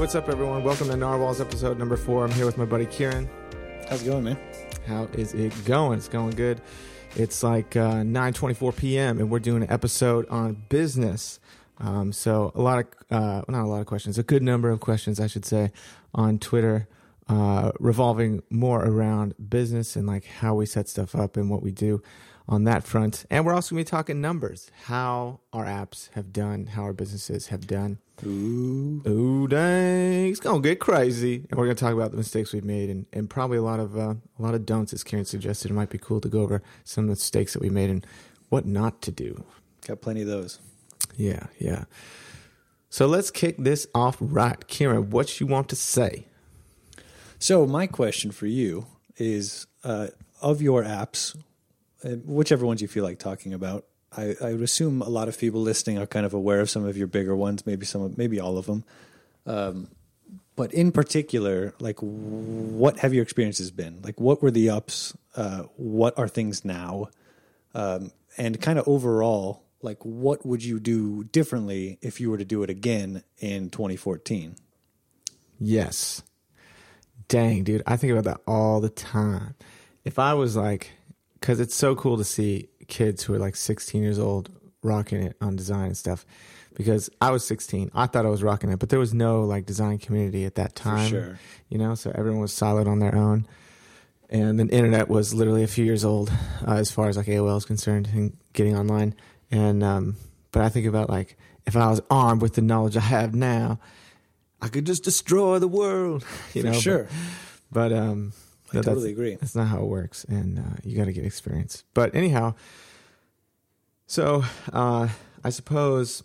what's up, everyone? Welcome to Narwhals episode number four. I'm here with my buddy Kieran. How's it going, man? How is it going? It's going good. It's like uh, 9:24 p.m. and we're doing an episode on business. Um, so a lot of, uh, not a lot of questions, a good number of questions, I should say, on Twitter, uh, revolving more around business and like how we set stuff up and what we do on that front. And we're also going to be talking numbers, how our apps have done, how our businesses have done. Ooh. Ooh, dang! It's gonna get crazy, and we're gonna talk about the mistakes we've made, and, and probably a lot of uh, a lot of don'ts. As Kieran suggested, it might be cool to go over some of the mistakes that we made and what not to do. Got plenty of those. Yeah, yeah. So let's kick this off right, Kieran, What you want to say? So my question for you is: uh, of your apps, whichever ones you feel like talking about, I, I, would assume a lot of people listening are kind of aware of some of your bigger ones, maybe some, maybe all of them. Um, but in particular, like, what have your experiences been? Like, what were the ups? Uh, what are things now? Um, and kind of overall, like, what would you do differently if you were to do it again in 2014? Yes. Dang, dude, I think about that all the time. If I was like, because it's so cool to see kids who are like 16 years old rocking it on design and stuff because I was 16. I thought I was rocking it, but there was no like design community at that time. Sure. You know, so everyone was solid on their own. And the internet was literally a few years old uh, as far as like AOL is concerned and getting online. And, um, but I think about like if I was armed with the knowledge I have now, I could just destroy the world. You For know, sure. But, but um, I no, totally that's, agree. That's not how it works, and uh, you got to get experience. But anyhow, so uh, I suppose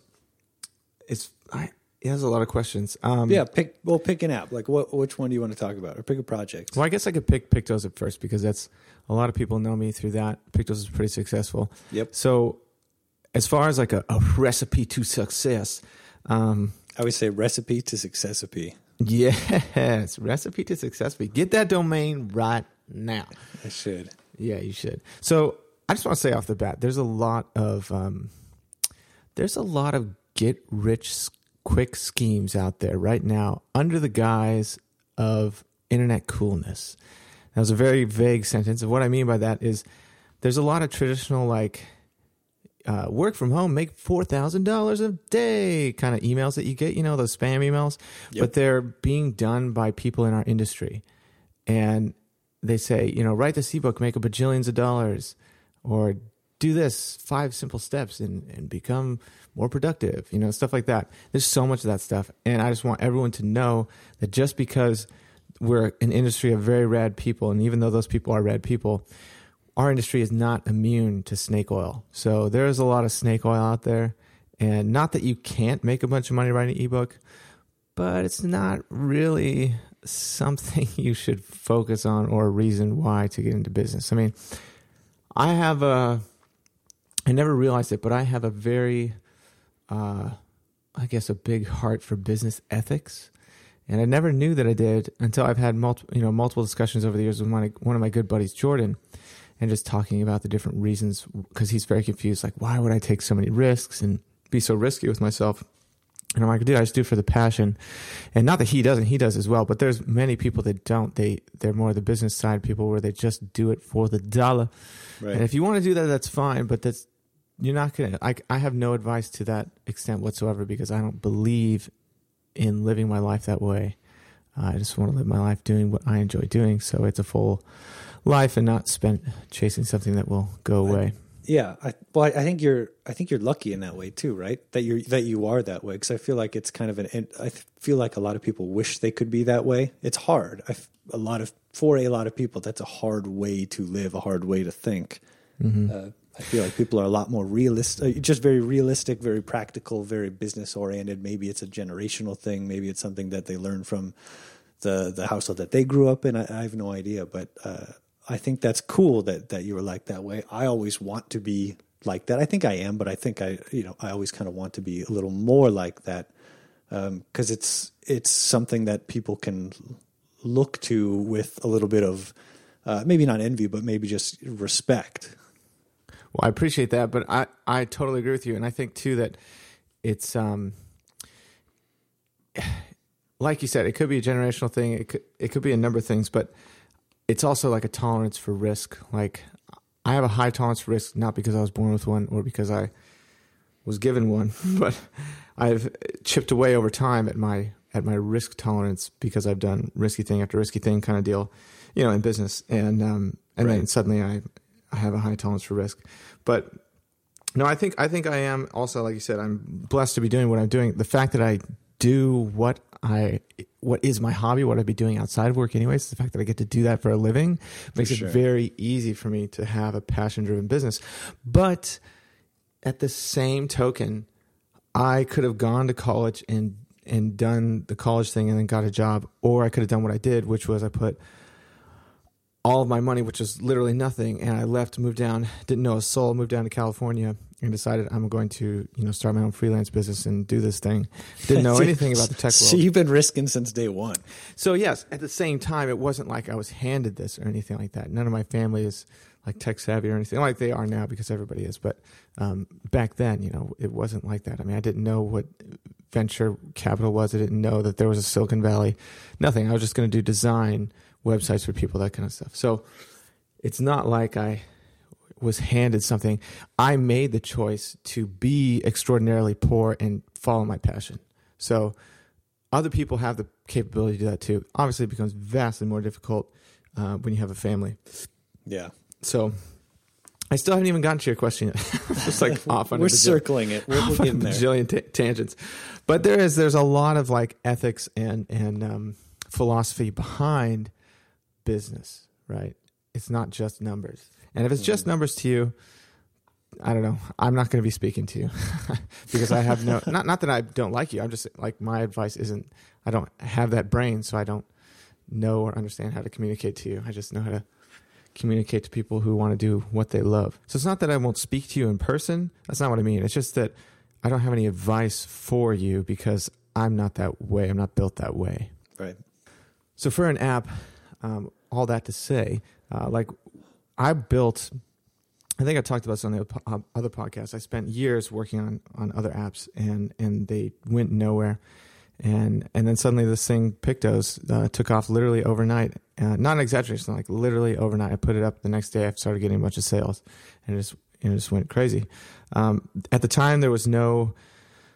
it's I, it has a lot of questions. Um, Yeah, pick. Well, pick an app. Like, what? Which one do you want to talk about, or pick a project? Well, I guess I could pick Pictos at first because that's a lot of people know me through that. Pictos is pretty successful. Yep. So, as far as like a, a recipe to success, um, I would say recipe to successipy. Yes, recipe to success. Get that domain right now. I should. Yeah, you should. So I just want to say off the bat, there's a lot of um, there's a lot of get rich quick schemes out there right now under the guise of internet coolness. That was a very vague sentence, and what I mean by that is there's a lot of traditional like uh, work from home, make four thousand dollars a day kind of emails that you get. You know those spam emails, Yep. but they're being done by people in our industry, and they say, you know, write this ebook, make a bajillions of dollars, or do this five simple steps and, and become more productive, you know, stuff like that. There's so much of that stuff. And I just want everyone to know that just because we're an industry of very rad people, and even though those people are rad people, our industry is not immune to snake oil. So there's a lot of snake oil out there. And not that you can't make a bunch of money writing an ebook, but it's not really something you should focus on or a reason why to get into business. I mean, I have a, I never realized it, but I have a very, uh, I guess, a big heart for business ethics. And I never knew that I did until I've had multiple, you know, multiple discussions over the years with my, one of my good buddies, Jordan, and just talking about the different reasons because he's very confused. Like, why would I take so many risks and be so risky with myself? And I'm like, dude, I just do it for the passion. And not that he doesn't, he does as well, but there's many people that don't. They, they're more the business side people where they just do it for the dollar. Right. And if you want to do that, that's fine, but that's, you're not going to, I, I have no advice to that extent whatsoever because I don't believe in living my life that way. Uh, I just want to live my life doing what I enjoy doing. So it's a full life and not spent chasing something that will go away. Yeah, I, well, I, I think you're. I think you're lucky in that way too, right? That you're that you are that way. Because I feel like it's kind of an. I feel like a lot of people wish they could be that way. It's hard. I, a lot of for a lot of people, that's a hard way to live, a hard way to think. Uh, I feel like people are a lot more realistic, just very realistic, very practical, very business oriented. Maybe it's a generational thing. Maybe it's something that they learn from the the household that they grew up in. I, I have no idea, but uh, I think that's cool that that you were like that way. I always want to be like that. I think I am, but I think I you know I always kind of want to be a little more like that because it's it's something that people can look to with a little bit of uh, maybe not envy, but maybe just respect. Well, I appreciate that, but I, I totally agree with you, and I think too that it's um like you said, it could be a generational thing. It could it could be a number of things, but it's also like a tolerance for risk. Like I have a high tolerance for risk, not because I was born with one or because I was given one, but I've chipped away over time at my at my risk tolerance because I've done risky thing after risky thing kind of deal, you know, in business, and um, and right. then suddenly I I have a high tolerance for risk, but no, I think I think I am also like you said I'm blessed to be doing what I'm doing. The fact that I do what I what is my hobby, what I'd be doing outside of work anyways, the fact that I get to do that for a living makes sure. it very easy for me to have a passion driven business. But at the same token, I could have gone to college and and done the college thing and then got a job, or I could have done what I did, which was I put all of my money, which was literally nothing, and I left, moved down, didn't know a soul, moved down to California, and decided I'm going to, you know, start my own freelance business and do this thing. Didn't know anything about the tech world. So you've been risking since day one. So yes, at the same time, it wasn't like I was handed this or anything like that. None of my family is like tech savvy or anything like they are now because everybody is. But um, back then, you know, it wasn't like that. I mean, I didn't know what venture capital was. I didn't know that there was a Silicon Valley. Nothing. I was just going to do design websites for people, that kind of stuff. So it's not like I was handed something. I made the choice to be extraordinarily poor and follow my passion. So other people have the capability to do that too. Obviously, it becomes vastly more difficult uh, when you have a family. Yeah. So I still haven't even gotten to your question yet. Just like off on we're circling it. We're, we're getting there. Bajillion t- tangents, but there is there's a lot of like ethics and and um, philosophy behind business, right? It's not just numbers. And if it's just mm. numbers to you, I don't know. I'm not going to be speaking to you because I have no not not that I don't like you. I'm just like my advice isn't I don't have that brain so I don't know or understand how to communicate to you. I just know how to communicate to people who want to do what they love. So it's not that I won't speak to you in person. That's not what I mean. It's just that I don't have any advice for you because I'm not that way. I'm not built that way. Right. So for an app, um, all that to say, uh, like I built. I think I talked about this on the uh, other podcast. I spent years working on, on other apps, and and they went nowhere. And and then suddenly this thing Pictos uh, took off literally overnight. Uh, not an exaggeration, like literally overnight. I put it up the next day. I started getting a bunch of sales, and it just it just went crazy. Um, at the time, there was no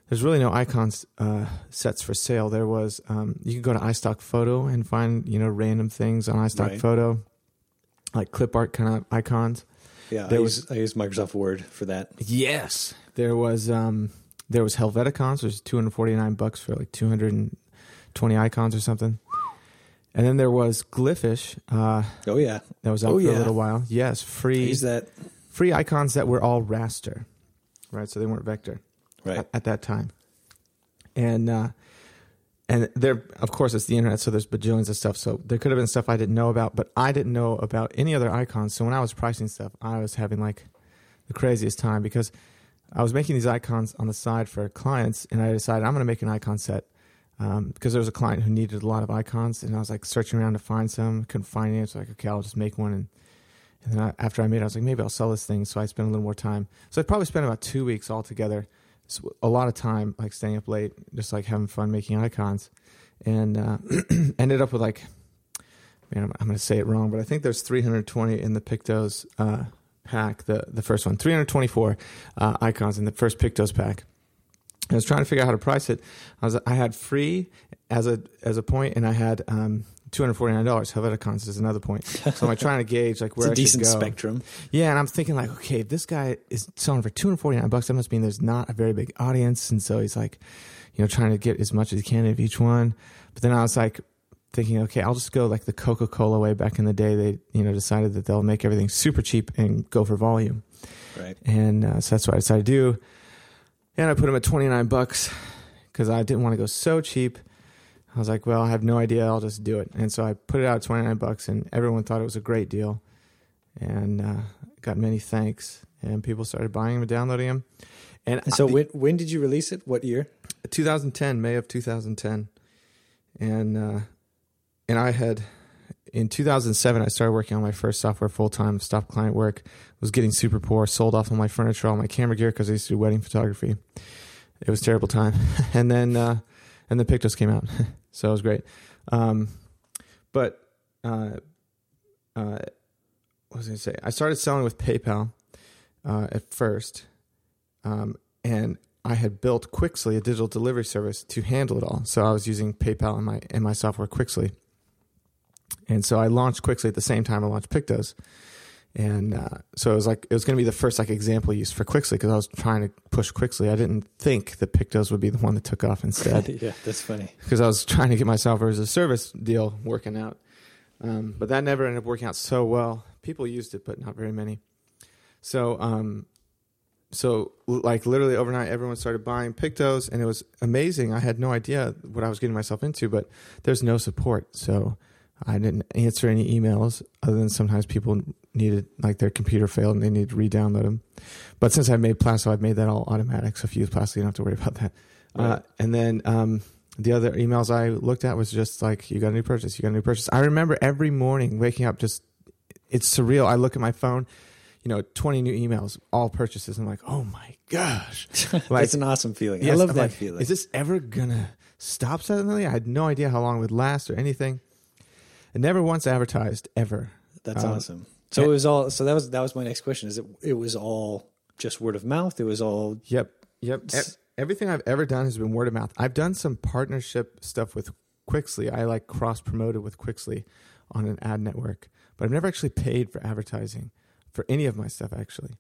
there's really no icons uh, sets for sale. There was um, you can go to iStock Photo and find you know random things on iStock right. Photo, like clip art kind of icons. Yeah, there I was use, I use Microsoft Word for that. Yes, there was um, there was Helveticons, which was 249 bucks for like 220 icons or something. And then there was Glyphish. Uh, oh yeah, that was out oh, for yeah. a little while. Yes, free. Use that free icons that were all raster, right? So they weren't vector right. at, at that time. And uh, and there, of course, it's the internet, so there's bajillions of stuff. So there could have been stuff I didn't know about, but I didn't know about any other icons. So when I was pricing stuff, I was having like the craziest time because I was making these icons on the side for clients, and I decided I'm going to make an icon set um, because there was a client who needed a lot of icons, and I was like searching around to find some, couldn't find any. So like, okay, I'll just make one. And, and then I, after I made it, I was like, maybe I'll sell this thing. So I spent a little more time. So I probably spent about two weeks altogether a lot of time like staying up late, just like having fun making icons, and uh, ended up with like, man, I'm, I'm going to say it wrong, but I think there's 320 in the Pictos uh, pack, the the first one, 324 uh, icons in the first Pictos pack. I was trying to figure out how to price it. I was I had free as a as a point, and I had um, two hundred forty nine dollars. Helveticons is another point. So I'm trying to gauge like where it's a I decent go. spectrum. Yeah, and I'm thinking like, okay, if this guy is selling for two hundred forty nine bucks, that must mean there's not a very big audience, and so he's like, you know, trying to get as much as he can of each one. But then I was like thinking, okay, I'll just go like the Coca Cola way. Back in the day, they you know decided that they'll make everything super cheap and go for volume. Right. And uh, so that's what I decided to do. And I put them at twenty nine bucks because I didn't want to go so cheap. I was like, well, I have no idea. I'll just do it. And so I put it out at 29 bucks and everyone thought it was a great deal and uh, got many thanks and people started buying them and downloading them. And, and so I, when, when did you release it? What year? 2010, May of 2010. And, uh, and I had, in 2007, I started working on my first software full time, stopped client work, was getting super poor, sold off all my furniture, all my camera gear because I used to do wedding photography. It was terrible time. and then, uh, and the Pictos came out. So it was great. Um, but uh, uh, what was I going to say? I started selling with PayPal uh, at first, um, and I had built Quixly, a digital delivery service, to handle it all. So I was using PayPal and my in my software Quixly, and so I launched Quixly at the same time I launched Pictos. And uh, so it was like it was going to be the first like example use for Quixly because I was trying to push Quixly. I didn't think that Pictos would be the one that took off instead. yeah, that's funny. Because I was trying to get my software as a service deal working out, um, but that never ended up working out so well. People used it, but not very many. So, um, so like literally overnight, everyone started buying Pictos, and it was amazing. I had no idea what I was getting myself into, but there's no support, so I didn't answer any emails other than sometimes people needed like their computer failed and they needed to re-download them. But since I've made Plasso, I've made that all automatic. So if you use Plasso, you don't have to worry about that. Uh, right. Uh, and then um, the other emails I looked at was just like, "You got a new purchase. You got a new purchase." I remember every morning waking up, just it's surreal. I look at my phone, you know, twenty new emails, all purchases. I'm like, "Oh my gosh!" Like, That's an awesome feeling. Yes, I love I'm that like, feeling. Is this ever gonna stop suddenly? I had no idea how long it would last or anything. I never once advertised ever. That's um, awesome. So it was all. So that was that was my next question. Is it? It was all just word of mouth. It was all. Yep. Yep. Everything I've ever done has been word of mouth. I've done some partnership stuff with Quixly. I like cross promoted with Quixly on an ad network, but I've never actually paid for advertising for any of my stuff actually.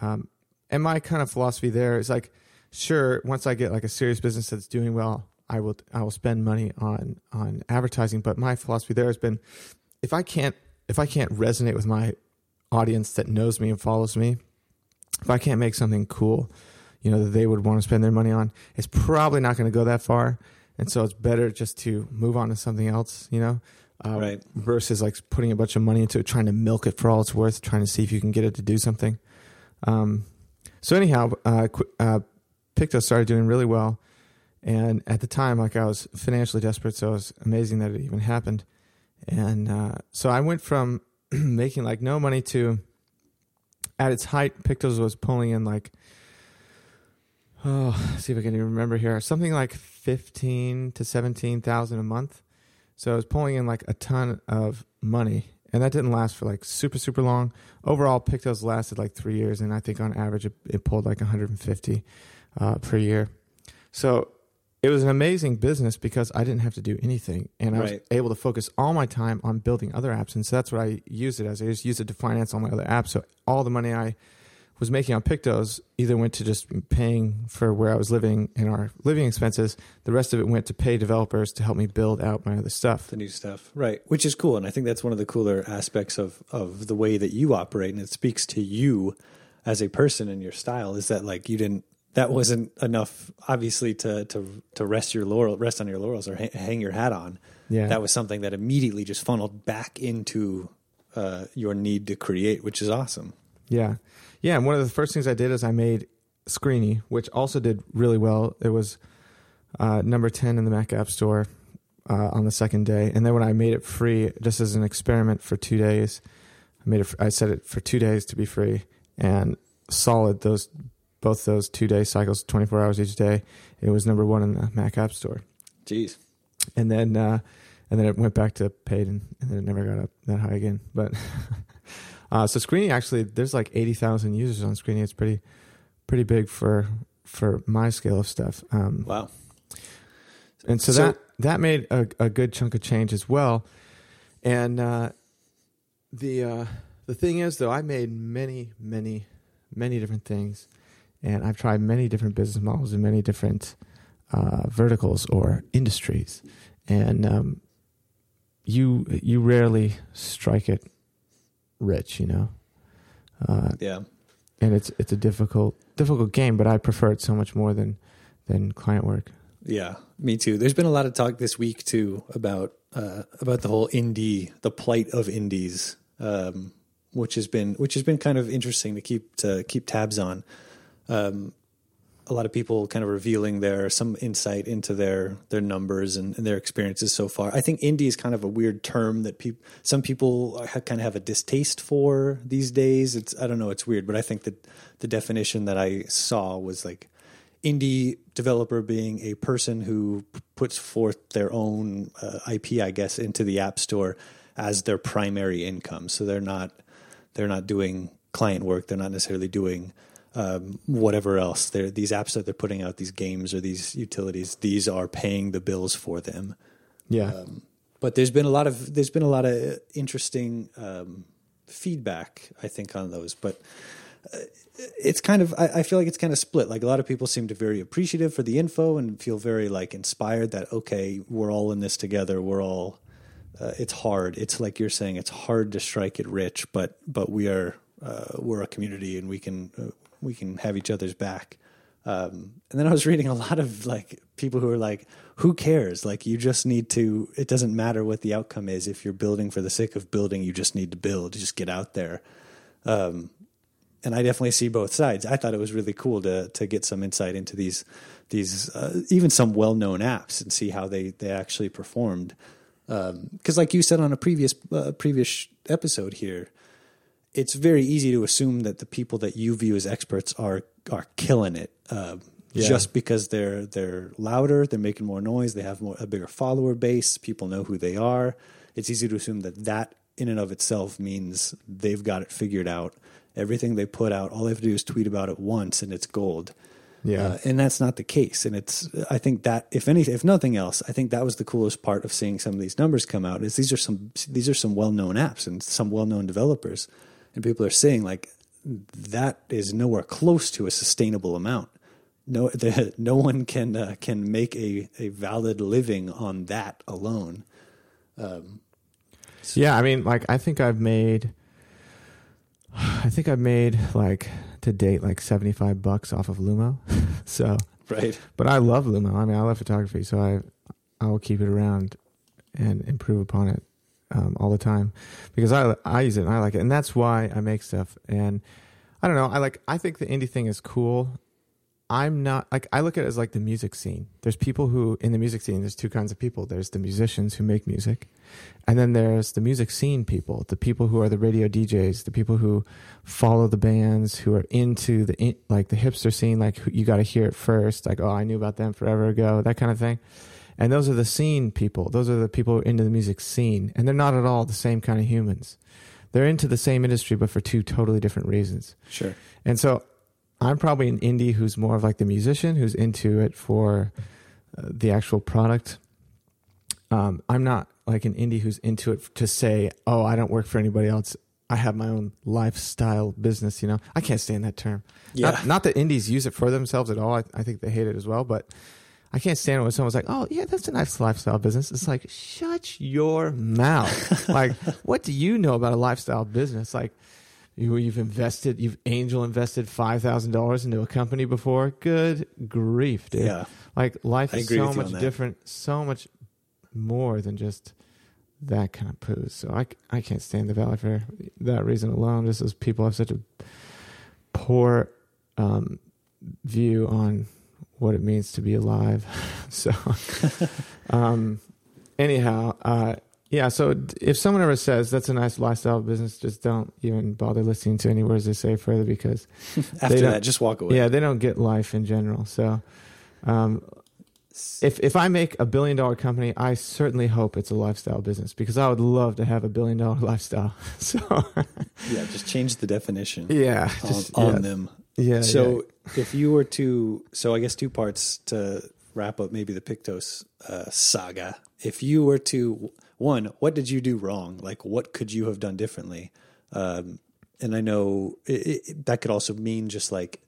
Um, and my kind of philosophy there is like, sure, once I get like a serious business that's doing well, I will I will spend money on on advertising. But my philosophy there has been, if I can't if I can't resonate with my audience that knows me and follows me, if I can't make something cool, you know, that they would want to spend their money on, it's probably not going to go that far. And so it's better just to move on to something else, you know, uh, right. versus like putting a bunch of money into it, trying to milk it for all it's worth, trying to see if you can get it to do something. Um, so anyhow, uh, uh, Picto started doing really well. And at the time, like I was financially desperate, so it was amazing that it even happened. And uh, so I went from making like no money to at its height, Pictos was pulling in like oh, see if I can remember here, something like fifteen to seventeen thousand a month. So I was pulling in like a ton of money, and that didn't last for like super super long. Overall, Pictos lasted like three years, and I think on average it, it pulled like 150 uh, per year. So it was an amazing business because I didn't have to do anything and I right. was able to focus all my time on building other apps. And so that's what I used it as. I just used it to finance all my other apps. So all the money I was making on Pictos either went to just paying for where I was living and our living expenses. The rest of it went to pay developers to help me build out my other stuff. The new stuff. Right. Which is cool. And I think that's one of the cooler aspects of, of the way that you operate. And it speaks to you as a person and your style is that like you didn't that wasn't enough, obviously, to to to rest your laurel, rest on your laurels, or ha- hang your hat on. Yeah, that was something that immediately just funneled back into uh, your need to create, which is awesome. Yeah, yeah. And one of the first things I did is I made Screeny, which also did really well. It was uh, number ten in the Mac App Store uh, on the second day, and then when I made it free, just as an experiment for two days, I made it. I set it for two days to be free, and solid those both those two day cycles, 24 hours each day, it was number one in the Mac App Store. Jeez. And then, uh, and then it went back to paid and, and then it never got up that high again. But, uh, so Screeny actually, there's like 80,000 users on Screeny. It's pretty, pretty big for, for my scale of stuff. Um, wow. And so, so, that, that made a, a good chunk of change as well. And, uh, the, uh, the thing is though, I made many, many, many different things and I've tried many different business models in many different uh, verticals or industries, and um, you you rarely strike it rich, you know. Uh, yeah, and it's it's a difficult difficult game, but I prefer it so much more than than client work. Yeah, me too. There's been a lot of talk this week too about uh, about the whole indie, the plight of indies, um, which has been which has been kind of interesting to keep to keep tabs on um, a lot of people kind of revealing their some insight into their their numbers and, and, their experiences so far. I think indie is kind of a weird term that people some people kind of have a distaste for these days. It's I don't know, it's weird, but I think that the definition that I saw was like indie developer being a person who p- puts forth their own uh, IP, I guess, into the app store as their primary income. So they're not they're not doing client work. They're not necessarily doing um, whatever else. They're, these apps that they're putting out, these games or these utilities, these are paying the bills for them. Yeah. Um, but there's been a lot of there's been a lot of interesting um, feedback, I think, on those. But uh, it's kind of I, I, feel like it's kind of split. Like a lot of people seem to be very appreciative for the info and feel very like inspired that okay, we're all in this together. We're all. Uh, it's hard. It's like you're saying. It's hard to strike it rich, but but we are uh, we're a community and we can uh, we can have each other's back. Um, and then I was reading a lot of like people who are like, who cares? Like you just need to. It doesn't matter what the outcome is. If you're building for the sake of building, you just need to build. Just get out there. Um, and I definitely see both sides. I thought it was really cool to to get some insight into these these uh, even some well known apps and see how they they actually performed. Because, um, like you said on a previous uh, previous episode here, it's very easy to assume that the people that you view as experts are are killing it. Uh, yeah. Just because they're they're louder, they're making more noise, they have more a bigger follower base, people know who they are. It's easy to assume that that in and of itself means they've got it figured out. Everything they put out, all they have to do is tweet about it once, and it's gold. Yeah, uh, and that's not the case. And it's I think that if any if nothing else, I think that was the coolest part of seeing some of these numbers come out. Is these are some these are some well known apps and some well known developers, and people are saying like that is nowhere close to a sustainable amount. No, the, no one can uh, can make a, a valid living on that alone. Um, so. Yeah, I mean, like I think I've made, I think I've made like to date like seventy five bucks off of Lumo. so right, but I love Lumo. I mean, I love photography, so I I will keep it around and improve upon it um, all the time because I I use it and I like it, and that's why I make stuff. And I don't know, I like I think the indie thing is cool. I'm not like I look at it as like the music scene. There's people who in the music scene. There's two kinds of people. There's the musicians who make music, and then there's the music scene people. The people who are the radio DJs. The people who follow the bands. Who are into the like the hipster scene. Like you got to hear it first. Like oh I knew about them forever ago. That kind of thing. And those are the scene people. Those are the people who are into the music scene. And they're not at all the same kind of humans. They're into the same industry, but for two totally different reasons. Sure. And so I'm probably an indie who's more of like the musician who's into it for uh, the actual product. Um, I'm not like an indie who's into it to say, oh, I don't work for anybody else. I have my own lifestyle business, you know. I can't stand that term. Yeah. Not, not that indies use it for themselves at all. I, I think they hate it as well, but I can't stand it when someone's like, "Oh, yeah, that's a nice lifestyle business." It's like, shut your mouth. like, what do you know about a lifestyle business? Like, you, you've invested, you've angel invested five thousand dollars into a company before. Good grief, dude! Yeah, like life is so much different, so much more than just that kind of poo. So I, I can't stand the Valley for that reason alone. Just as people have such a poor um, view on what it means to be alive. so, um, anyhow, uh, yeah. So if someone ever says that's a nice lifestyle business, just don't even bother listening to any words they say further because after that, just walk away. Yeah, they don't get life in general. So, um, if if I make a billion dollar company, I certainly hope it's a lifestyle business because I would love to have a billion dollar lifestyle. So yeah, just change the definition. Yeah, on, just, on yeah. them. Yeah. So yeah. if you were to, so I guess two parts to wrap up maybe the Pictos uh, saga. If you were to, one, what did you do wrong? Like, what could you have done differently? Um, and I know it, it, that could also mean just like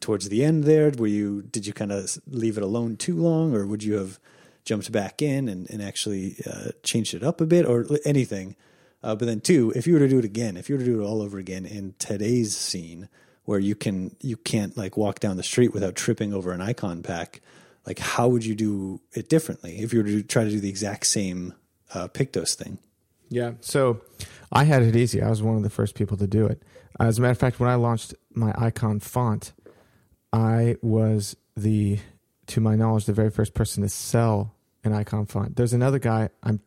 towards the end there, were you did you kind of leave it alone too long, or would you have jumped back in and, and actually uh, changed it up a bit, or anything? Uh, but then two, if you were to do it again, if you were to do it all over again in today's scene, where you can you can't like walk down the street without tripping over an icon pack like how would you do it differently if you were to try to do the exact same uh, pictos thing? Yeah so i had it easy. I was one of the first people to do it. As a matter of fact when i launched my icon font i was the to my knowledge the very first person to sell an icon font. There's another guy i'm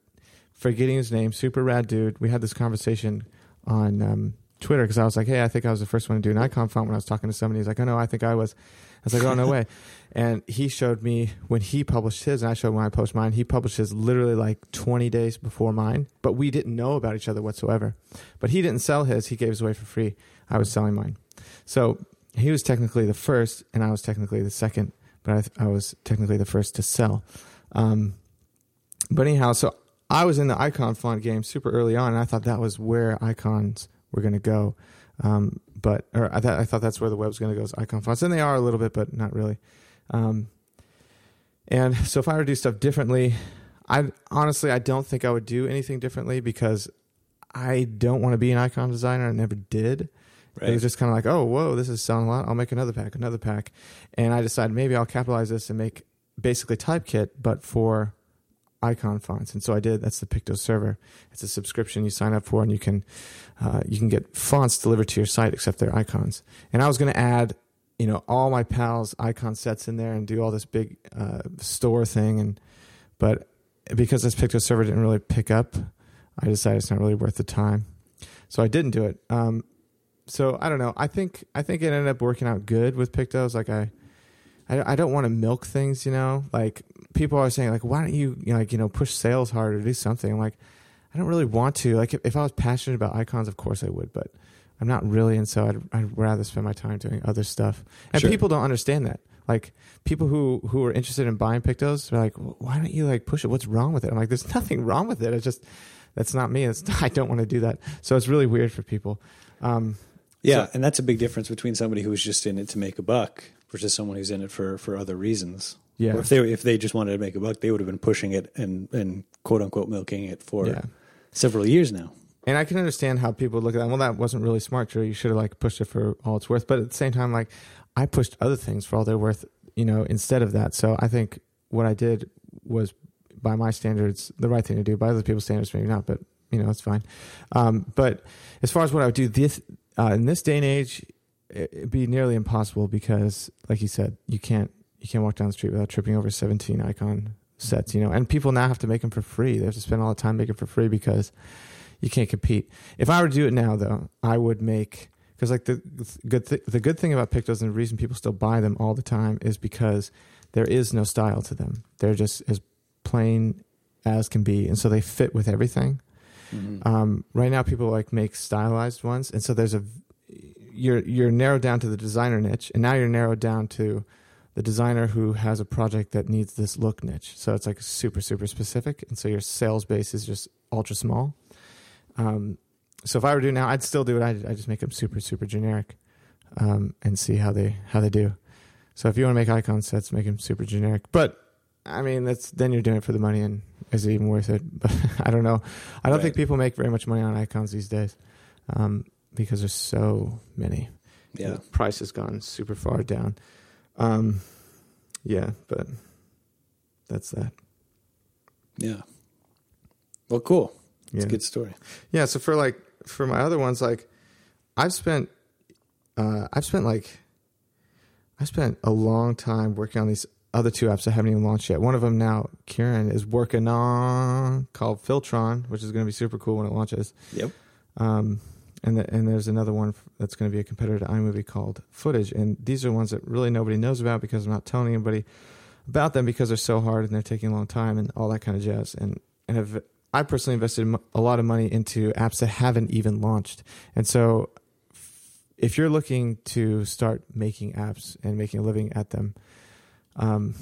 forgetting his name super rad dude. We had this conversation on um, Twitter because I was like, hey, I think I was the first one to do an icon font when I was talking to somebody. He's like, oh no, I think I was. I was like, oh no way. And he showed me when he published his, and I showed when I post mine. He published his literally like 20 days before mine, but we didn't know about each other whatsoever. But he didn't sell his; he gave his away for free. I was selling mine, so he was technically the first, and I was technically the second. But I, I was technically the first to sell. Um, but anyhow, so I was in the icon font game super early on, and I thought that was where icons were going to go. Um, but or I, th- I thought that's where the web's going to go is icon fonts, and they are a little bit, but not really. Um, and so if I were to do stuff differently, I honestly I don't think I would do anything differently because I don't want to be an icon designer. I never did. Right. It was just kind of like, oh, whoa, this is selling a lot. I'll make another pack, another pack, and I decided maybe I'll capitalize this and make basically Typekit, but for icon fonts. And so I did. That's the Picto server. It's a subscription you sign up for, and you can uh, you can get fonts delivered to your site except their icons. And I was going to add, you know, all my pals' icon sets in there and do all this big uh, store thing. And but because this Picto server didn't really pick up, I decided it's not really worth the time. So I didn't do it. Um, so I don't know. I think I think it ended up working out good with Pictos. Like I I, I don't want to milk things, you know. Like people are saying, like, why don't you, you know, like, you know, push sales harder, or do something? I'm like, I don't really want to. Like, if, if I was passionate about icons, of course I would, but I'm not really, and so I'd, I'd rather spend my time doing other stuff. And sure. people don't understand that. Like people who who are interested in buying Pictos are like, why don't you like push it? What's wrong with it? I'm like, there's nothing wrong with it. It's just that's not me. It's I don't want to do that. So it's really weird for people. Um, yeah, so, and that's a big difference between somebody who's just in it to make a buck versus someone who's in it for for other reasons. Yeah. Or if they if they just wanted to make a buck, they would have been pushing it and and quote unquote milking it for yeah. several years now. And I can understand how people look at that. Well, that wasn't really smart, Drew. You should have like pushed it for all it's worth. But at the same time, like I pushed other things for all they're worth, you know, instead of that. So I think what I did was, by my standards, the right thing to do. By other people's standards, maybe not, but you know, it's fine. Um, but as far as what I would do this uh, in this day and age, it'd be nearly impossible because, like you said, you can't you can't walk down the street without tripping over 17 icon sets, you know. And people now have to make them for free. They have to spend all the time making for free because you can't compete. If I were to do it now, though, I would make because like the good th- the good thing about Pictos and the reason people still buy them all the time is because there is no style to them. They're just as plain as can be, and so they fit with everything. Mm-hmm. Um, right now, people like make stylized ones, and so there's a you're you're narrowed down to the designer niche, and now you're narrowed down to the designer who has a project that needs this look niche. So it's like super super specific, and so your sales base is just ultra small. Um, so if I were to do now, I'd still do it. I I just make them super super generic, um, and see how they how they do. So if you want to make icon sets, make them super generic. But I mean, that's then you're doing it for the money, and is it even worth it? But I don't know. I don't right. think people make very much money on icons these days. Um, because there's so many. Yeah, the price has gone super far down. Um, yeah, but that's that. Yeah. Well, cool. It's yeah. a good story. Yeah. So for like for my other ones, like I've spent, uh, I've spent like, I spent a long time working on these other two apps I haven't even launched yet. One of them now, Kieran is working on called Filtron, which is going to be super cool when it launches. Yep. Um, and the, and there's another one that's going to be a competitor to iMovie called Footage, and these are ones that really nobody knows about because I'm not telling anybody about them because they're so hard and they're taking a long time and all that kind of jazz. And and have I personally invested a lot of money into apps that haven't even launched, and so if you're looking to start making apps and making a living at them, um,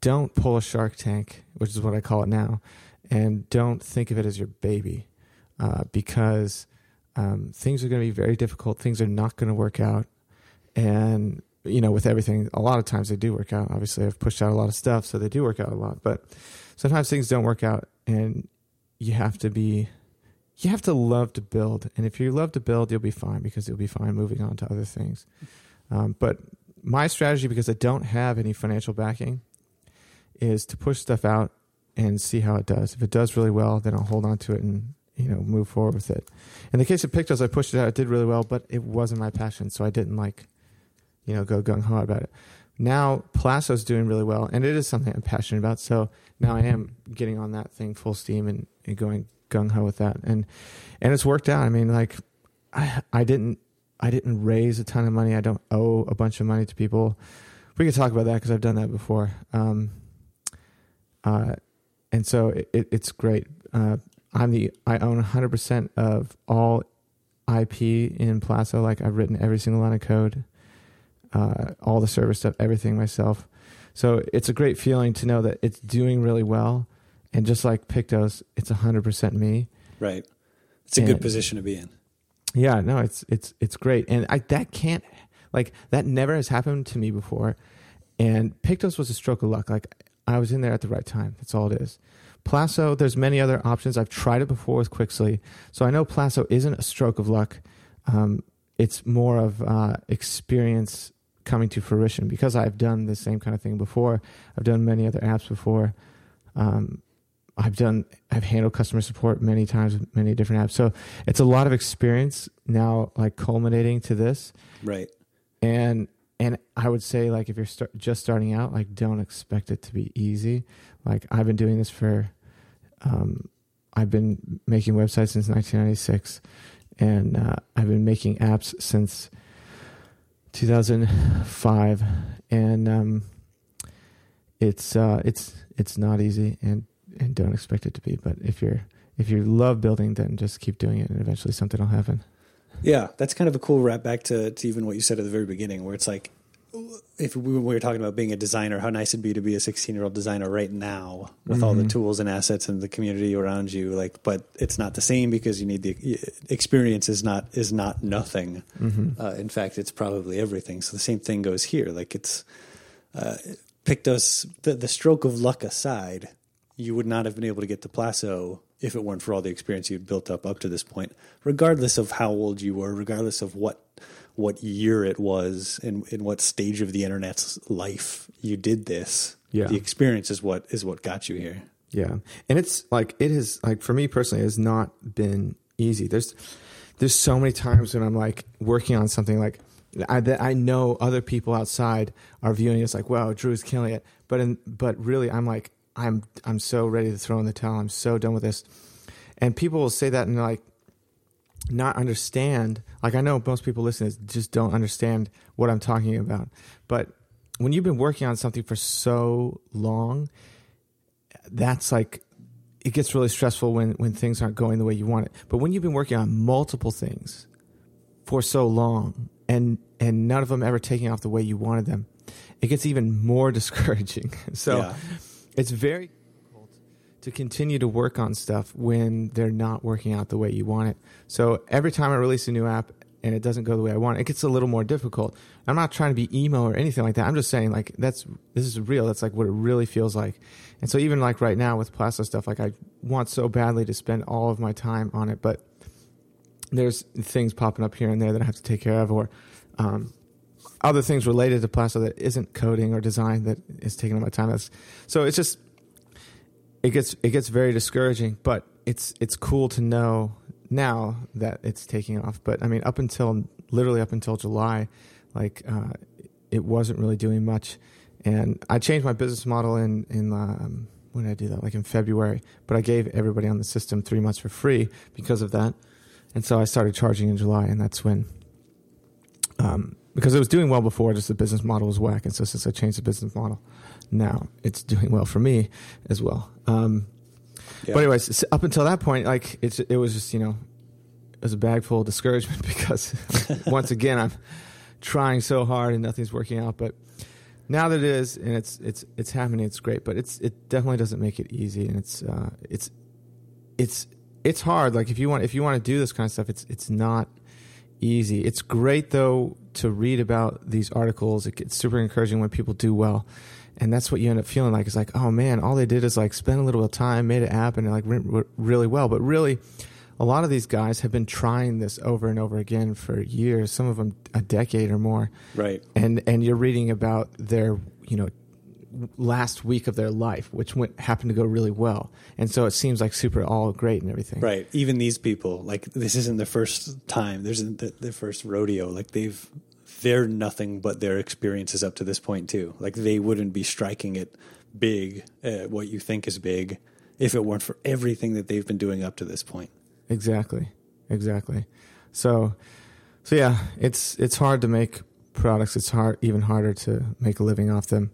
don't pull a Shark Tank, which is what I call it now, and don't think of it as your baby uh, because um, things are going to be very difficult. Things are not going to work out. And, you know, with everything, a lot of times they do work out. Obviously, I've pushed out a lot of stuff, so they do work out a lot. But sometimes things don't work out, and you have to be, you have to love to build. And if you love to build, you'll be fine because you'll be fine moving on to other things. Um, but my strategy, because I don't have any financial backing, is to push stuff out and see how it does. If it does really well, then I'll hold on to it and you know move forward with it. In the case of Pictos, I pushed it out. It did really well, but it wasn't my passion, so I didn't like you know go gung ho about it. Now Plasso's doing really well, and it is something I'm passionate about. So now I am getting on that thing full steam and, and going gung ho with that, and and it's worked out. I mean, like I I didn't I didn't raise a ton of money. I don't owe a bunch of money to people. We could talk about that because I've done that before. Um, uh, and so it, it, it's great. Uh, I'm the I own 100 percent of all IP in Plasso. Like I've written every single line of code, uh, all the server stuff, everything myself. So it's a great feeling to know that it's doing really well. And just like Pictos, it's 100 percent me. Right. It's a good position to be in. Yeah, no, it's it's it's great, and I that can't like that never has happened to me before. And Pictos was a stroke of luck. Like I was in there at the right time. That's all it is. Plasso, there's many other options. I've tried it before with Quixly, so I know Plasso isn't a stroke of luck. Um, it's more of uh, experience coming to fruition because I've done the same kind of thing before. I've done many other apps before. Um, I've done I've handled customer support many times with many different apps. So it's a lot of experience now like culminating to this. Right. And and I would say like if you're start, just starting out like don't expect it to be easy. Like I've been doing this for um I've been making websites since 1996 and uh, I've been making apps since 2005 and um it's uh it's it's not easy and and don't expect it to be but if you're if you love building then just keep doing it and eventually something will happen. Yeah, that's kind of a cool wrap back to, to even what you said at the very beginning, where it's like, if we, we were talking about being a designer, how nice it'd be to be a 16 year old designer right now with all the Mhm. tools and assets and the community around you. Like, but it's not the same because you need the experience is not is not nothing. mm-hmm. Uh, in fact, it's probably everything. So the same thing goes here. Like it's uh, Pictos, the, the stroke of luck aside, you would not have been able to get to Plasso if it weren't for all the experience you'd built up up to this point, regardless of how old you were, regardless of what what year it was and in what stage of the internet's life you did this. Yeah. The experience is what is what got you here. Yeah, and it's like it is like for me personally, it has not been easy. There's there's so many times when I'm like working on something like I, that I know other people outside are viewing it's like, wow, Drew's killing it, but in, but really I'm like I'm I'm so ready to throw in the towel. I'm so done with this, and people will say that and like not understand. Like I know most people listening just don't understand what I'm talking about, but when you've been working on something for so long that's like it gets really stressful when when things aren't going the way you want it. But when you've been working on multiple things for so long and and none of them ever taking off the way you wanted them, it gets even more discouraging. So Yeah. it's very to continue to work on stuff when they're not working out the way you want it. So every time I release a new app and it doesn't go the way I want, it it gets a little more difficult. I'm not trying to be emo or anything like that. I'm just saying like that's this is real. That's like what it really feels like. And so even like right now with Plasso stuff, like I want so badly to spend all of my time on it, but there's things popping up here and there that I have to take care of, or um, other things related to Plasso that isn't coding or design that is taking up my time. That's so it's just it gets it gets very discouraging, but it's it's cool to know now that it's taking off. But I mean, up until literally up until July, like uh, it wasn't really doing much, and I changed my business model in in um, when did I do that? Like in February, but I gave everybody on the system three months for free because of that, and so I started charging in July, and that's when. Um, because it was doing well before, just the business model was whack, and so since I changed the business model, now it's doing well for me as well. Um, Yeah. But anyways, up until that point, like it's it was just you know, it was a bag full of discouragement because once again I'm trying so hard and nothing's working out. But now that it is and it's it's it's happening, it's great. But it's it definitely doesn't make it easy, and it's uh, it's it's it's hard. Like if you want if you want to do this kind of stuff, it's it's not easy. It's great though to read about these articles. It gets super encouraging when people do well. And that's what you end up feeling like. It's like, oh man, all they did is like spend a little bit of time, made an app, and it like re- really well. But really, a lot of these guys have been trying this over and over again for years. Some of them a decade or more. Right. And and you're reading about their you know last week of their life, which went happened to go really well. And so it seems like super all great and everything. Right. Even these people, like this isn't the first time. There's the, their first rodeo. Like they've, they're nothing but their experiences up to this point too. Like they wouldn't be striking it big, uh, what you think is big, if it weren't for everything that they've been doing up to this point. Exactly, exactly. So, so yeah, it's it's hard to make products. It's hard, even harder to make a living off them.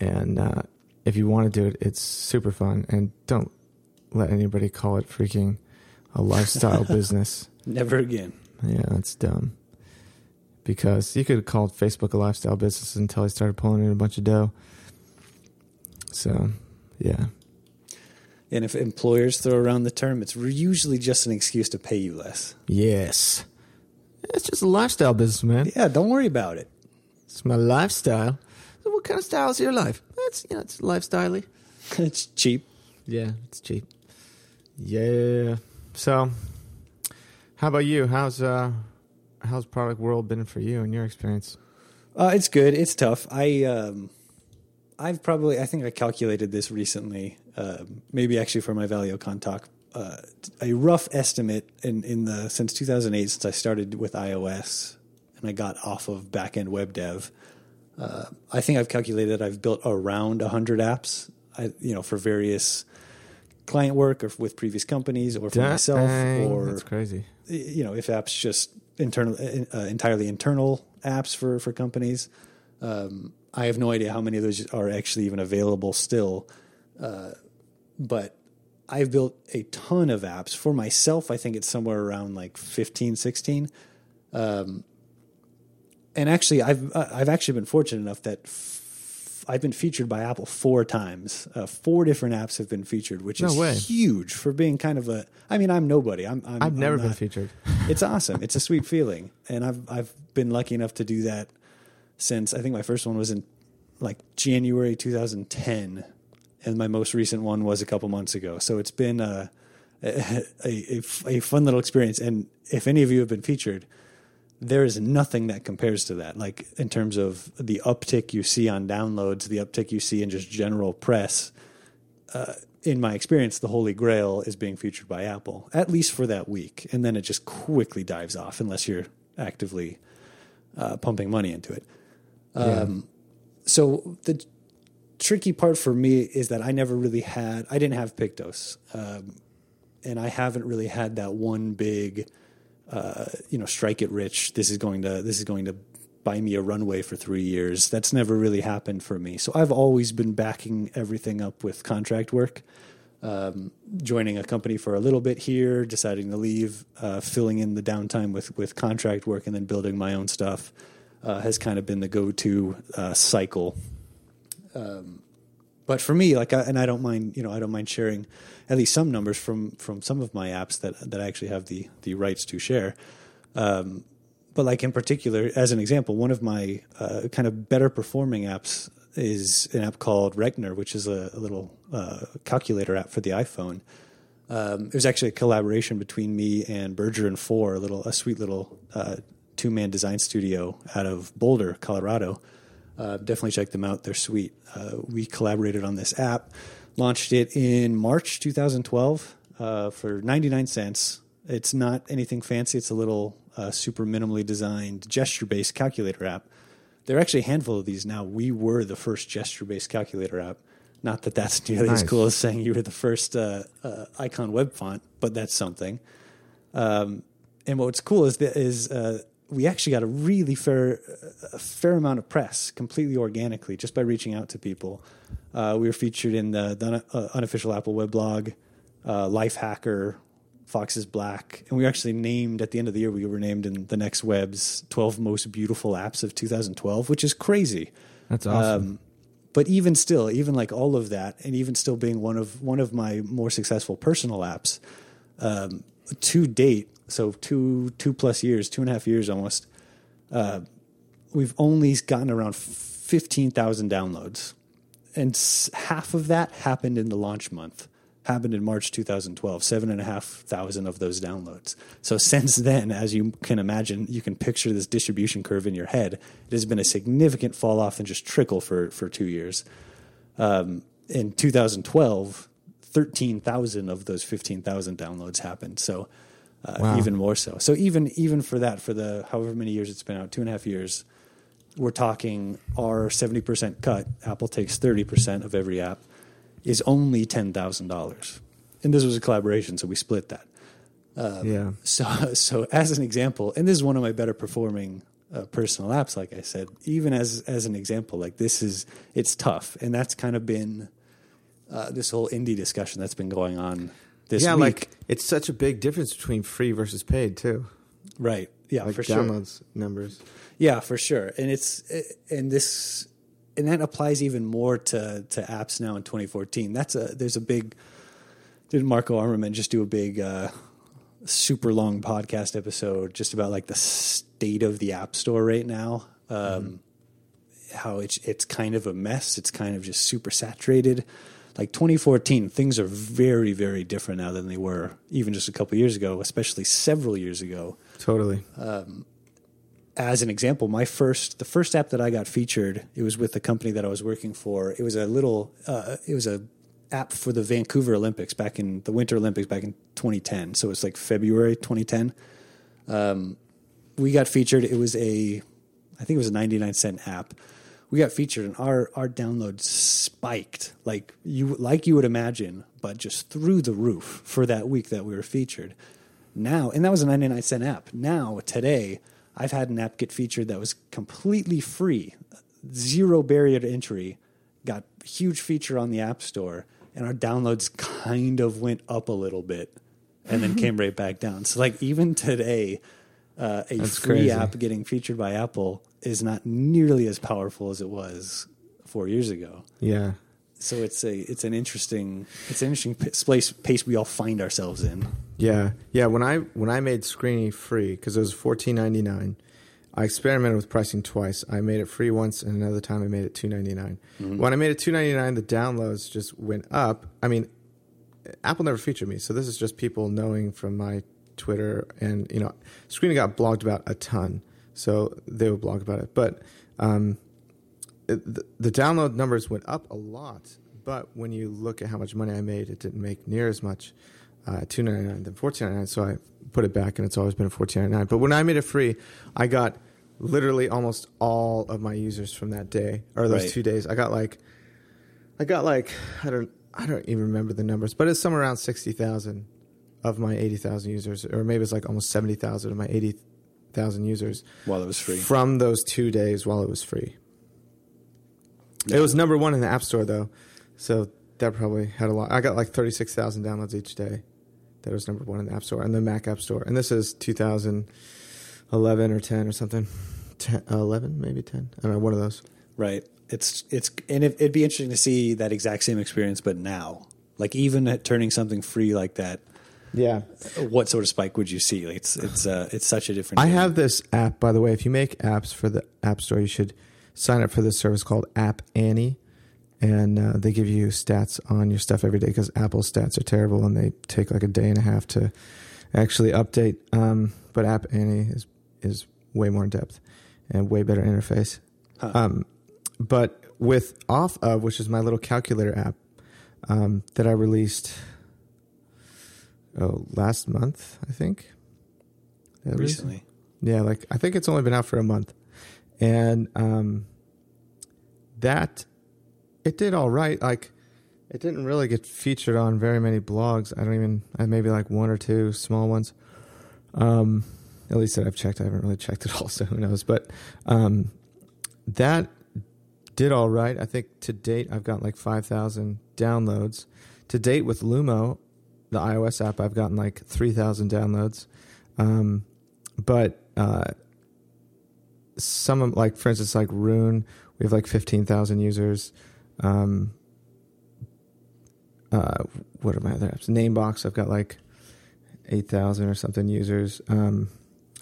And uh, if you want to do it, it's super fun. And don't let anybody call it freaking a lifestyle business. Never again. Yeah, that's dumb. Because you could have called Facebook a lifestyle business until I started pulling in a bunch of dough. So, yeah. And if employers throw around the term, it's usually just an excuse to pay you less. Yes. It's just a lifestyle business, man. Yeah, don't worry about it. It's my lifestyle. So what kind of style is your life? It's you know, it's lifestyley. it's cheap. Yeah, it's cheap. Yeah. So, how about you? How's uh, how's product world been for you in your experience? Uh, it's good. It's tough. I um, I've probably I think I calculated this recently. Uh, maybe actually for my ValioCon talk. Uh, a rough estimate in in the since 2008 since I started with iOS and I got off of backend web dev. Uh, I think I've calculated I've built around 100 apps. I, you know, for various client work or with previous companies or for Dang, myself or that's crazy. you know if apps just internal uh, entirely internal apps for for companies. Um, i have no idea how many of those are actually even available still uh, but i've built a ton of apps. For myself i think it's somewhere around like 15 16 um, and actually i've i've actually been fortunate enough that I've been featured by Apple four times. Uh, four different apps have been featured, which No is way. huge for being kind of a. I mean, I'm nobody. I'm. I'm I've never I'm been featured. It's awesome. It's a sweet feeling, and I've I've been lucky enough to do that since I think my first one was in like January 2010, and my most recent one was a couple months ago. So it's been a a, a, a fun little experience. And if any of you have been featured, there is nothing that compares to that. Like in terms of the uptick you see on downloads, the uptick you see in just general press. Uh, in my experience, the Holy Grail is being featured by Apple, at least for that week, and then it just quickly dives off unless you're actively uh, pumping money into it. Um, So the tricky part for me is that I never really had, I didn't have Pictos, um, and I haven't really had that one big uh, you know, strike it rich. This is going to this is going to buy me a runway for three years. That's never really happened for me. So I've always been backing everything up with contract work. Um, joining a company for a little bit here, deciding to leave, uh, filling in the downtime with with contract work, and then building my own stuff uh, has kind of been the go to uh, cycle but for me, like, I, and I don't mind, you know, I don't mind sharing at least some numbers from from some of my apps that that I actually have the the rights to share. Um, but like in particular, as an example, one of my uh, kind of better performing apps is an app called Rechner, which is a, a little uh, calculator app for the iPhone. Um, it was actually a collaboration between me and Berger & Föhr, a little, a sweet little uh, two man design studio out of Boulder, Colorado. Uh, definitely check them out; they're sweet. Uh, we collaborated on this app, launched it in March 2012 uh, for 99 cents. It's not anything fancy; it's a little uh, super minimally designed gesture-based calculator app. There are actually a handful of these now. We were the first gesture-based calculator app. Not that that's nearly as cool as saying you were the first uh, uh, icon web font, but that's something. Um, and what's cool is that is uh, we actually got a really fair a fair amount of press completely organically just by reaching out to people. Uh, we were featured in the, the uh, unofficial Apple weblog, uh, Lifehacker, Fox Is Black, and we were actually named at the end of the year. We were named in the Next Web's 12 most beautiful apps of 2012, which is crazy. That's awesome. Um, but even still, even like all of that, and even still being one of one of my more successful personal apps um, to date, so two two plus years, two and a half years almost, uh, we've only gotten around fifteen thousand downloads, and half of that happened in the launch month. Happened in March 2012, seven and a half thousand of those downloads. So since then, as you can imagine, you can picture this distribution curve in your head. It has been a significant fall off and just trickle for for two years. Um, in 2012, 13,000 of those 15,000 downloads happened. So uh, Wow. even more so. So even even for that, for the however many years it's been out, two and a half years, we're talking our 70% cut. Apple takes 30% of every app is only $10,000. And this was a collaboration, so we split that. yeah. So, so as an example, and this is one of my better performing uh, personal apps. Like I said, even as as an example, like this is it's tough, and that's kind of been uh, this whole indie discussion that's been going on this yeah, week. like it's such a big difference between free versus paid too. right, yeah, Like for sure. downloads numbers. Yeah, for sure. And it's and this and that applies even more to to apps now in 2014. That's a there's a big did Marco Arment just do a big uh super long podcast episode just about like the state of the app store right now. Um how it's it's kind of a mess. It's kind of just super saturated. Like 2014, things are very very different now than they were even just a couple years ago, especially several years ago Totally. as an example, my first the first app that I got featured, it was with the company that I was working for. It was a little uh, it was a app for the Vancouver Olympics back in the Winter Olympics back in 2010. So it's like February 2010. Um, we got featured. It was a I think it was a 99 cent app. We got featured and our our downloads spiked like you like you would imagine, but just through the roof for that week that we were featured. Now, and that was a 99 cent app. Now, today, I've had an app get featured that was completely free, zero barrier to entry, got huge feature on the App Store, and our downloads kind of went up a little bit and then came right back down. So, like, even today, uh, a That's free crazy. app getting featured by Apple is not nearly as powerful as it was four years ago. Yeah. So it's a it's an interesting it's an interesting place pace we all find ourselves in. Yeah, yeah. When I when I made Screeny free because it was fourteen ninety nine, I experimented with pricing twice. I made it free once, and another time I made it two ninety mm-hmm. When I made it two ninety nine, the downloads just went up. I mean, Apple never featured me, so this is just people knowing from my Twitter and you know, Screeny got blogged about a ton, so they would blog about it. But um, it, the, the download numbers went up a lot, but when you look at how much money I made, it didn't make near as much uh, two ninety nine than fourteen ninety nine. So I put it back, and it's always been fourteen ninety nine. But when I made it free, I got literally almost all of my users from that day or those Right. two days. I got like, I got like I don't I don't even remember the numbers, but it's somewhere around sixty thousand of my eighty thousand users, or maybe it's like almost seventy thousand of my eighty thousand users While it was free. from those two days while it was free. It was number one in the App Store though, so that probably had a lot. I got like thirty six thousand downloads each day. That was number one in the App Store and the Mac App Store, and this is two thousand eleven or ten or something. 10, 11 maybe 10 i don't know one of those Right. It's it's and it, it'd be interesting to see that exact same experience, but now, like even at turning something free like that, yeah what sort of spike would you see? Like it's it's uh, it's such a different. I game. have this app, by the way. If you make apps for the App Store, you should sign up for this service called App Annie, and uh, they give you stats on your stuff every day because Apple's stats are terrible and they take like a day and a half to actually update. Um, but App Annie is is way more in depth and way better interface. Huh. Um, but with Off of, which is my little calculator app um, that I released oh last month, I think. That was- recently. yeah, like I think it's only been out for a month, and um, that it did all right. Like it didn't really get featured on very many blogs. I don't even. I maybe like one or two small ones. Um, at least that I've checked. I haven't really checked it all, so who knows? But um, that did all right. I think to date I've got like five thousand downloads. To date with Lumo, the iOS app, I've gotten like three thousand downloads. Um, but uh, some of like for instance like Roon, we have like fifteen thousand users. Um, uh, what are my other apps? Namebox, I've got like eight thousand or something users. Um,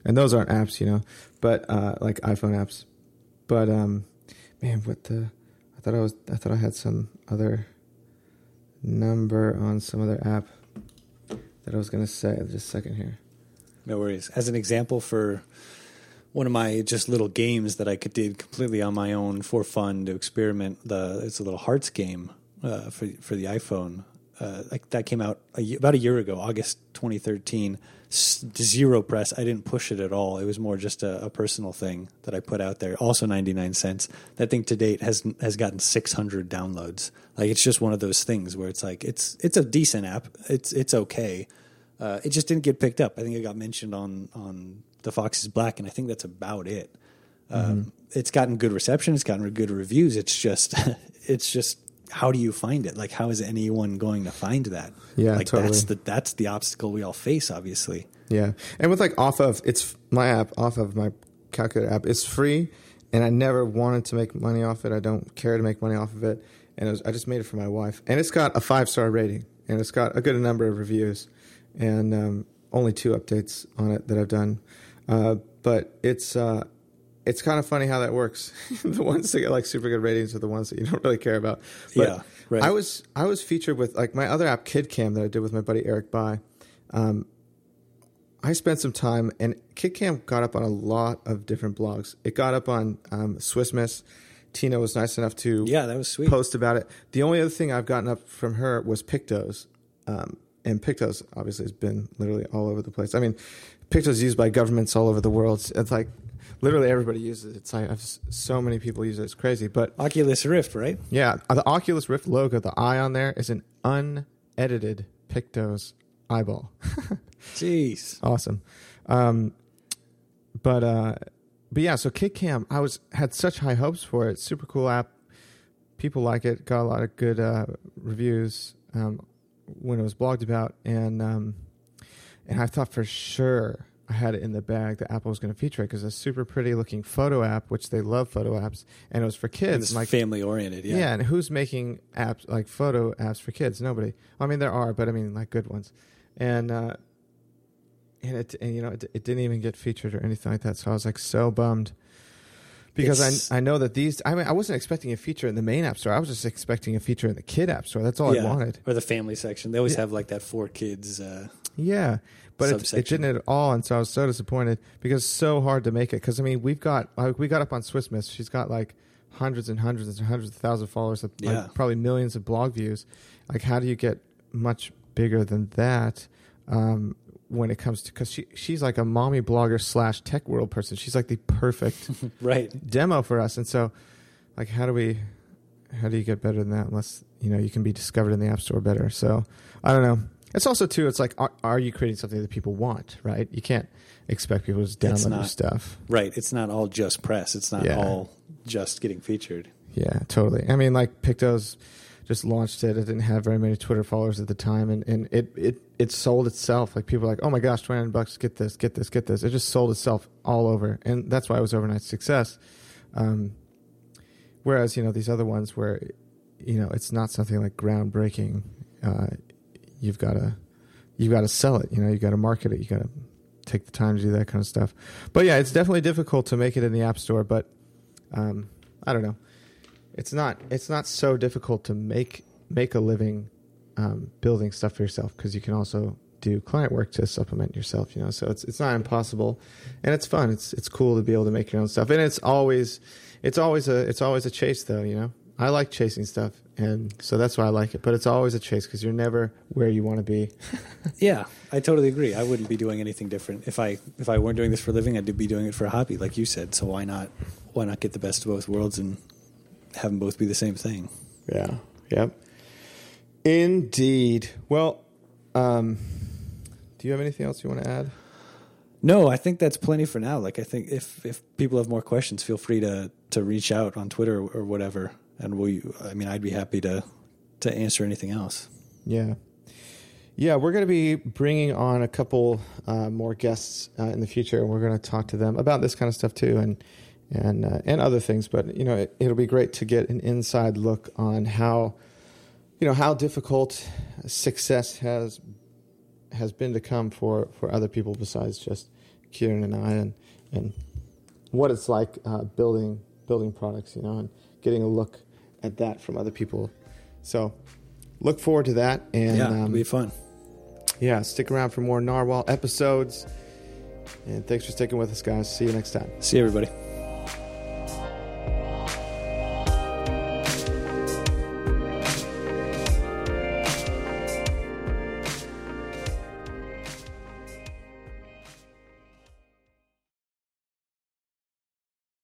and those aren't apps, you know, but uh, like iPhone apps. But um, man, what the? I thought I was. I thought I had some other number on some other app that I was gonna say. Just a second here. No worries. As an example for one of my just little games that I could did completely on my own for fun to experiment. The it's a little hearts game uh, for for the iPhone. Uh, like that came out a, about a year ago, August 2013. Zero press. I didn't push it at all. It was more just a, a personal thing that I put out there. Also 99 cents. That thing to date has has gotten 600 downloads. Like it's just one of those things where it's like it's it's a decent app. It's it's okay Uh, it just didn't get picked up. I think it got mentioned on on the Fox is Black, and I think that's about it. Um, it's gotten good reception. It's gotten good reviews. It's just, it's just, how do you find it? Like, how is anyone going to find that? Yeah, like totally. that's the that's the obstacle we all face. Obviously, Yeah, and with like off of it's my app off of my calculator app. It's free, and I never wanted to make money off it. I don't care to make money off of it, and it was, I just made it for my wife. And it's got a five star rating, and it's got a good number of reviews, and um, only two updates on it that I've done. Uh, but it's uh, it's kind of funny how that works. the ones that get like super good ratings are the ones that you don't really care about. But Yeah, right. I was I was featured with like my other app, KidCam, that I did with my buddy Eric By. Um, I spent some time, and KidCam got up on a lot of different blogs. It got up on um, Tina was nice enough to yeah, that was sweet. post about it. The only other thing I've gotten up from her was Pictos, um, and Pictos obviously has been literally all over the place. I mean, Pictos used by governments all over the world. It's like literally everybody uses it. It's like I've, s- so many people use it. It's crazy. But Oculus Rift, right? yeah, the Oculus Rift logo, the eye on there is an unedited Pictos eyeball. Jeez. awesome. Um, but uh, but yeah, so KidCam, I was had such high hopes for it. Super cool app. People like it. Got a lot of good uh, reviews um, when it was blogged about, and um, and I thought for sure I had it in the bag that Apple was going to feature it because it's a super pretty looking photo app, which they love photo apps, and it was for kids. It's like family oriented. Yeah. yeah. and who's making apps like photo apps for kids? Nobody. I mean, there are, but I mean, like good ones. And uh, and it and you know it, it didn't even get featured or anything like that. So I was like so bummed because It's- I I know that these. I mean, I wasn't expecting a feature in the main app store. I was just expecting a feature in the kid app store. That's all I wanted. Or the family section. They always Yeah. have like that for kids. Uh, Yeah, but it, it didn't at all, and so I was so disappointed because it's so hard to make it. Because I mean, we've got like, we got up on Swiss Miss. She's got like hundreds and hundreds and hundreds of thousands of followers, like, Yeah. probably millions of blog views. Like, how do you get much bigger than that? Um, when it comes to because she she's like a mommy blogger slash tech world person. She's like the perfect right. demo for us. And so, like, how do we, how do you get better than that unless, you know, you can be discovered in the App Store better? So, I don't know. It's also, too, it's like, are, are you creating something that people want, right? You can't expect people to download not. stuff. Right. It's not all just press. It's not Yeah. all just getting featured. Yeah, totally. I mean, like, Pictos just launched it. It didn't have very many Twitter followers at the time, and, and it, it, it sold itself. Like, people were like, oh my gosh, 29 bucks, get this, get this, get this. It just sold itself all over. And that's why it was overnight success. Um, whereas, you know, these other ones where, you know, it's not something like groundbreaking. Uh, you've got to, you've got to sell it. You know, you've got to market it. You got to take the time to do that kind of stuff. But yeah, it's definitely difficult to make it in the App Store. But um, I don't know. It's not. It's not so difficult to make make a living um, building stuff for yourself because you can also do client work to supplement yourself. You know, so it's it's not impossible, and it's fun. It's it's cool to be able to make your own stuff, and it's always it's always a it's always a chase though. You know, I like chasing stuff, and so that's why I like it. But it's always a chase because you're never where you want to be. Yeah, I totally agree. I wouldn't be doing anything different if I if I weren't doing this for a living. I'd be doing it for a hobby, like you said. So why not why not get the best of both worlds and have them both be the same thing? Yeah. Yep. Indeed. Well, um, do you have anything else you want to add? No, I think that's plenty for now. Like I think if if people have more questions, feel free to to reach out on Twitter or whatever, and we. I mean, I'd be happy to to answer anything else. Yeah. Yeah, we're going to be bringing on a couple uh, more guests uh, in the future, and we're going to talk to them about this kind of stuff too, and and uh, and other things. But you know, it, it'll be great to get an inside look on how you know how difficult success has has been to come for for other people besides just Kieran and I, and and what it's like uh, building building products, you know, and getting a look at that from other people. So look forward to that, and yeah, um, it'll be fun. yeah, stick around for more Narwhal episodes. And thanks for sticking with us, guys. See you next time. See you, everybody.